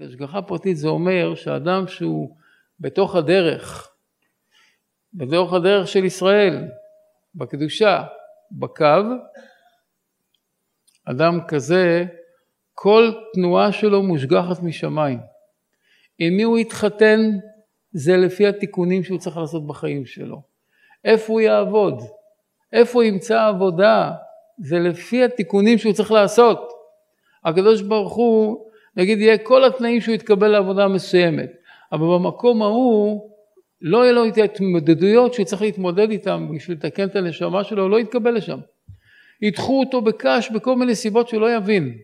השגחה פרטית זה אומר שאדם שהוא בתוך הדרך, בתוך הדרך של ישראל, בקדושה, בקו, אדם כזה, כל תנועה שלו מושגחת משמיים. עם מי הוא יתחתן זה לפי התיקונים שהוא צריך לעשות בחיים שלו. איפה הוא יעבוד? איפה הוא ימצא עבודה? זה לפי התיקונים שהוא צריך לעשות. הקדוש ברוך הוא, נגיד, יהיה כל התנאים שהוא יתקבל לעבודה מסוימת, אבל במקום ההוא לא יהיה לו את ההתמודדויות שהוא צריך להתמודד איתן בשביל לתקן את הנשמה שלו, הוא לא יתקבל לשם. ידחו אותו בקש בכל מיני סיבות שהוא לא יבין.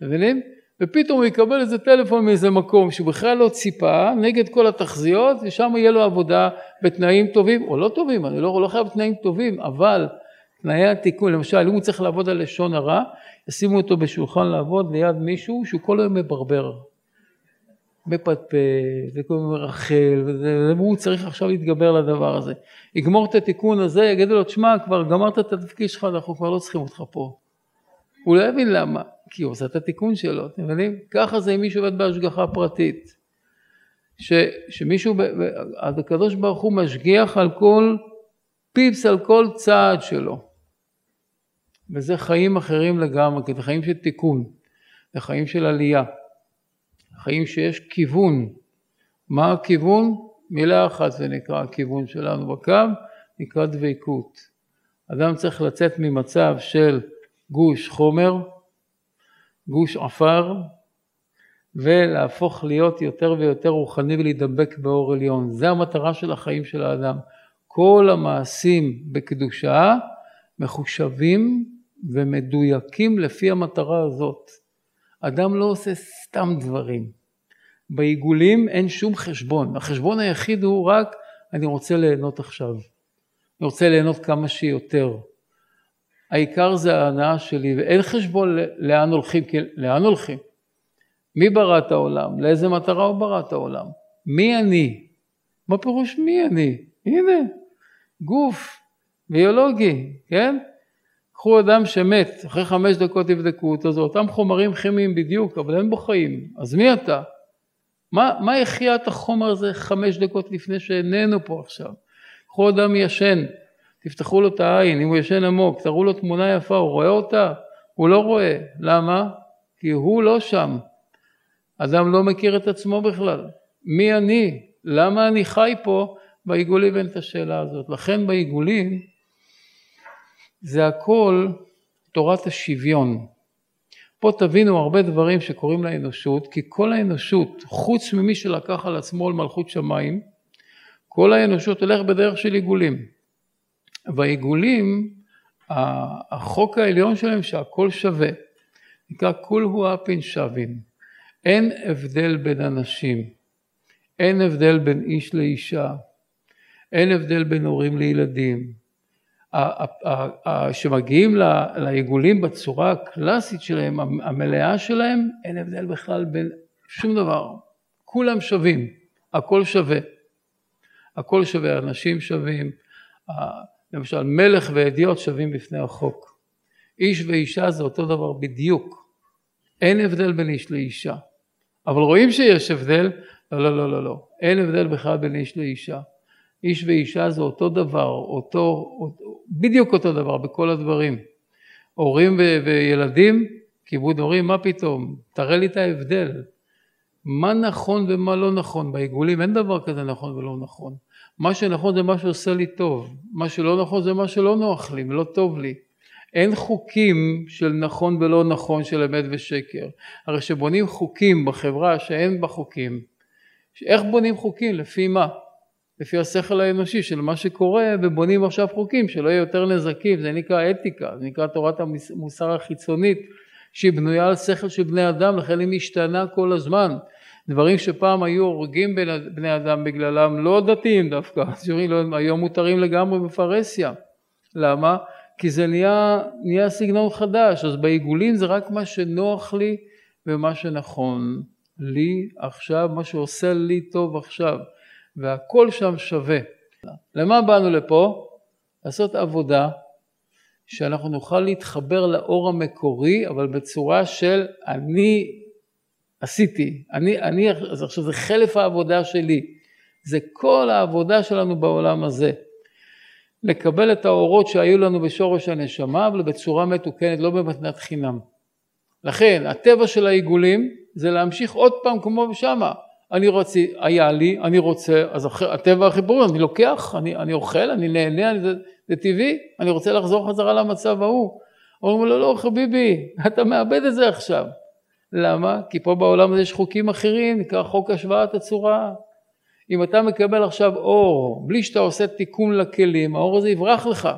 מבינים? ופתאום הוא יקבל איזה טלפון מאיזה מקום שהוא בכלל לא ציפה נגד כל התחזיות ושם יהיה לו עבודה בתנאים טובים או לא טובים, אני לא, לא חייב תנאים טובים, אבל תנאי התיקון, למשל אם הוא צריך לעבוד על לשון הרע, ישימו אותו בשולחן לעבוד ליד מישהו שהוא כל היום מברבר, מפטפט, וכל הזמן מרחל, והוא צריך עכשיו להתגבר לדבר הזה. יגמור את התיקון הזה, יגידו לו, תשמע, כבר גמרת את התפקיד שלך, אנחנו כבר לא צריכים אותך פה. הוא לא יבין למה, כי הוא עושה את התיקון שלו, אתם מבינים? ככה זה אם מישהו עובד בהשגחה פרטית. ש, שמישהו, הקדוש ברוך הוא משגיח על כל פיפס, על כל צעד שלו. וזה חיים אחרים לגמרי, כי זה חיים של תיקון, זה חיים של עלייה, חיים שיש כיוון. מה הכיוון? מילה אחת זה נקרא הכיוון שלנו בקו, נקרא דבקות. אדם צריך לצאת ממצב של גוש חומר, גוש עפר, ולהפוך להיות יותר ויותר רוחני ולהידבק באור עליון. זה המטרה של החיים של האדם. כל המעשים בקדושה מחושבים ומדויקים לפי המטרה הזאת. אדם לא עושה סתם דברים. בעיגולים אין שום חשבון. החשבון היחיד הוא רק אני רוצה ליהנות עכשיו. אני רוצה ליהנות כמה שיותר. העיקר זה ההנאה שלי, ואין חשבון לאן הולכים, כי לאן הולכים? מי ברא את העולם? לאיזה מטרה הוא ברא את העולם? מי אני? מה פירוש מי אני? הנה, גוף ביולוגי, כן? קחו אדם שמת, אחרי חמש דקות תבדקו אותו, זה אותם חומרים כימיים בדיוק, אבל אין בו חיים, אז מי אתה? מה, מה יחיה את החומר הזה חמש דקות לפני שאיננו פה עכשיו? קחו אדם ישן, תפתחו לו את העין, אם הוא ישן עמוק, תראו לו תמונה יפה, הוא רואה אותה? הוא לא רואה. למה? כי הוא לא שם. אדם לא מכיר את עצמו בכלל. מי אני? למה אני חי פה? בעיגולים אין את השאלה הזאת. לכן בעיגולים זה הכל תורת השוויון. פה תבינו הרבה דברים שקורים לאנושות, כי כל האנושות, חוץ ממי שלקח על עצמו על מלכות שמיים, כל האנושות הולך בדרך של עיגולים. והעיגולים, החוק העליון שלהם שהכל שווה, נקרא כול הוא אפין שווין, אין הבדל בין אנשים, אין הבדל בין איש לאישה, אין הבדל בין הורים לילדים, שמגיעים לעיגולים בצורה הקלאסית שלהם, המלאה שלהם, אין הבדל בכלל בין שום דבר, כולם שווים, הכל שווה, הכל שווה, אנשים שווים, למשל מלך ואדיוט שווים בפני החוק, איש ואישה זה אותו דבר בדיוק, אין הבדל בין איש לאישה, אבל רואים שיש הבדל, לא לא לא לא לא, אין הבדל בכלל בין איש לאישה, איש ואישה זה אותו דבר, אותו, בדיוק אותו דבר בכל הדברים. הורים ו- וילדים, כיבוד הורים, מה פתאום? תראה לי את ההבדל. מה נכון ומה לא נכון בעיגולים, אין דבר כזה נכון ולא נכון. מה שנכון זה מה שעושה לי טוב, מה שלא נכון זה מה שלא נוח לי ולא טוב לי. אין חוקים של נכון ולא נכון, של אמת ושקר. הרי שבונים חוקים בחברה שאין בה חוקים, איך בונים חוקים? לפי מה? לפי השכל האנושי של מה שקורה ובונים עכשיו חוקים שלא יהיו יותר נזקים, זה נקרא אתיקה, זה נקרא תורת המוסר החיצונית שהיא בנויה על שכל של בני אדם, לכן היא משתנה כל הזמן. דברים שפעם היו הורגים בני אדם בגללם, לא דתיים דווקא, לא, היום מותרים לגמרי בפרהסיה. למה? כי זה נהיה, נהיה סגנון חדש, אז בעיגולים זה רק מה שנוח לי ומה שנכון לי עכשיו, מה שעושה לי טוב עכשיו. והכל שם שווה. למה באנו לפה? לעשות עבודה שאנחנו נוכל להתחבר לאור המקורי, אבל בצורה של אני עשיתי, אני, אני, אז עכשיו זה חלף העבודה שלי, זה כל העבודה שלנו בעולם הזה. לקבל את האורות שהיו לנו בשורש הנשמה, אבל בצורה מתוקנת, לא במתנת חינם. לכן, הטבע של העיגולים זה להמשיך עוד פעם כמו שמה. אני רוצה, היה לי, אני רוצה, אז הטבע הכי ברור, אני לוקח, אני, אני אוכל, אני נהנה, אני, זה, זה טבעי, אני רוצה לחזור חזרה למצב ההוא. אומרים לו, לא, חביבי, אתה מאבד את זה עכשיו. למה? כי פה בעולם הזה יש חוקים אחרים, נקרא חוק השוואת הצורה. אם אתה מקבל עכשיו אור, בלי שאתה עושה תיקון לכלים, האור הזה יברח לך.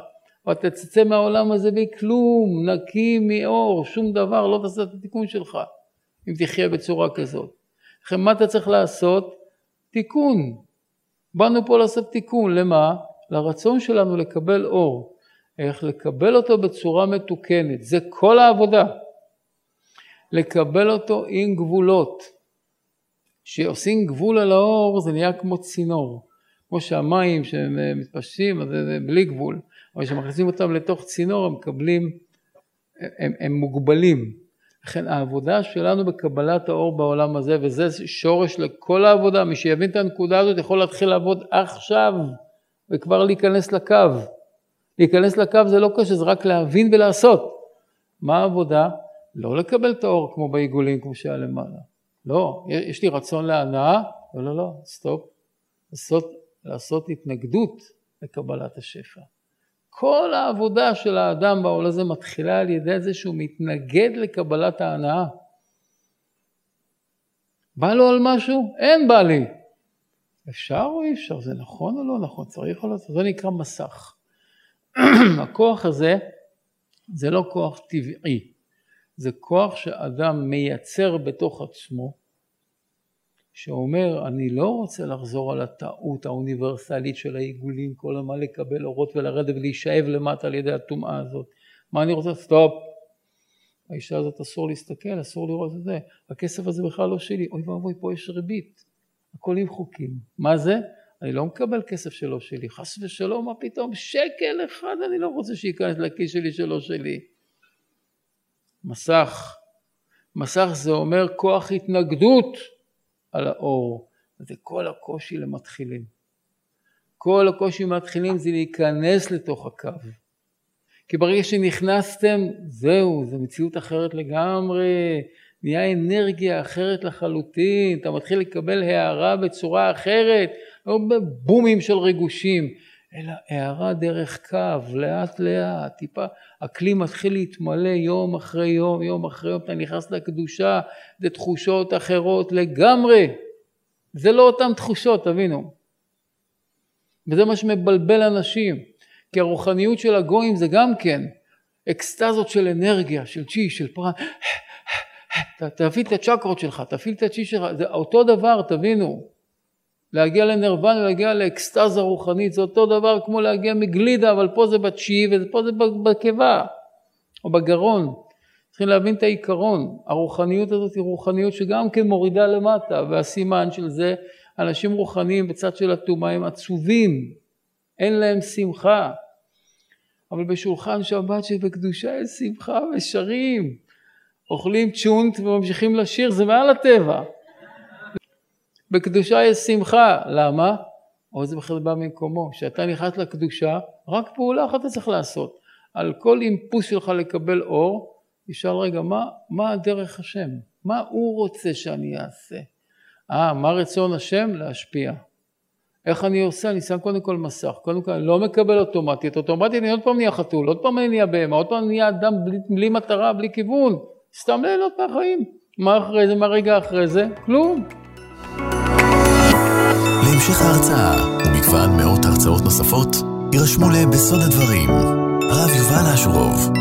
ואתה תצא מהעולם הזה בלי כלום, נקי מאור, שום דבר, לא תעשה את התיקון שלך, אם תחיה בצורה כזאת. לכן מה אתה צריך לעשות? תיקון. באנו פה לעשות תיקון, למה? לרצון שלנו לקבל אור. איך לקבל אותו בצורה מתוקנת, זה כל העבודה. לקבל אותו עם גבולות. כשעושים גבול על האור זה נהיה כמו צינור. כמו שהמים שהם מתפשטים, אז זה בלי גבול. אבל כשמכניסים אותם לתוך צינור הם מקבלים, הם, הם מוגבלים. לכן העבודה שלנו בקבלת האור בעולם הזה, וזה שורש לכל העבודה, מי שיבין את הנקודה הזאת יכול להתחיל לעבוד עכשיו וכבר להיכנס לקו. להיכנס לקו זה לא קשה, זה רק להבין ולעשות. מה העבודה? לא לקבל את האור כמו בעיגולים, כמו שהיה למעלה. לא, יש לי רצון להנאה, לא, לא, לא, סטופ. לעשות, לעשות התנגדות לקבלת השפע. כל העבודה של האדם בעול הזה מתחילה על ידי זה שהוא מתנגד לקבלת ההנאה. בא לו על משהו? אין בא לי. אפשר או אי אפשר? זה נכון או לא נכון? צריך או לא? זה נקרא מסך. הכוח הזה זה לא כוח טבעי, זה כוח שאדם מייצר בתוך עצמו, שאומר אני לא רוצה לחזור על הטעות האוניברסלית של העיגולים כל הזמן לקבל אורות ולרדת ולהישאב למטה על ידי הטומאה הזאת. מה אני רוצה? סטופ. האישה הזאת אסור להסתכל, אסור לראות את זה. הכסף הזה בכלל לא שלי. אוי ואבוי, פה יש ריבית. הכל עם חוקים. מה זה? אני לא מקבל כסף שלא שלי. חס ושלום, מה פתאום? שקל אחד אני לא רוצה שייכנס לכיס שלי שלא שלי. מסך. מסך זה אומר כוח התנגדות על האור. זה כל הקושי למתחילים. כל הקושי למתחילים זה להיכנס לתוך הקו. כי ברגע שנכנסתם, זהו, זו מציאות אחרת לגמרי, נהיה אנרגיה אחרת לחלוטין, אתה מתחיל לקבל הערה בצורה אחרת, לא בבומים של ריגושים, אלא הערה דרך קו, לאט לאט, טיפה, הכלי מתחיל להתמלא יום אחרי יום, יום אחרי יום, אתה נכנס לקדושה, זה תחושות אחרות לגמרי. זה לא אותן תחושות, תבינו. וזה מה שמבלבל אנשים, כי הרוחניות של הגויים זה גם כן אקסטזות של אנרגיה, של צ'י, של פרט. תפעיל את הצ'קרות שלך, תפעיל את הצ'י שלך, זה אותו דבר, תבינו. להגיע לנרוון ולהגיע לאקסטזה רוחנית, זה אותו דבר כמו להגיע מגלידה, אבל פה זה בתשיעי ופה זה בקיבה, או בגרון. צריכים להבין את העיקרון, הרוחניות הזאת היא רוחניות שגם כן מורידה למטה, והסימן של זה, אנשים רוחניים בצד של הטומאה הם עצובים, אין להם שמחה. אבל בשולחן שבת שבקדושה יש שמחה ושרים, אוכלים צ'ונט וממשיכים לשיר, זה מעל הטבע. בקדושה יש שמחה, למה? בכלל בא ממקומו, כשאתה נכנס לקדושה, רק פעולה אחת אתה צריך לעשות. על כל אימפוס שלך לקבל אור, תשאל רגע, מה, מה הדרך השם? מה הוא רוצה שאני אעשה? אה, מה רצון השם? להשפיע. איך אני עושה? אני שם קודם כל מסך. קודם כל, אני לא מקבל אוטומטית. אוטומטית אני עוד פעם נהיה חתול, עוד פעם אני נהיה בהמה, עוד פעם אני נהיה אדם בלי, בלי מטרה, בלי כיוון. סתם ליהנות מהחיים. מה אחרי זה, מה רגע אחרי זה? כלום. להמשך ההרצאה ומגוון מאות הרצאות נוספות, יירשמו לבסוד הדברים. הרב יובל אשורוב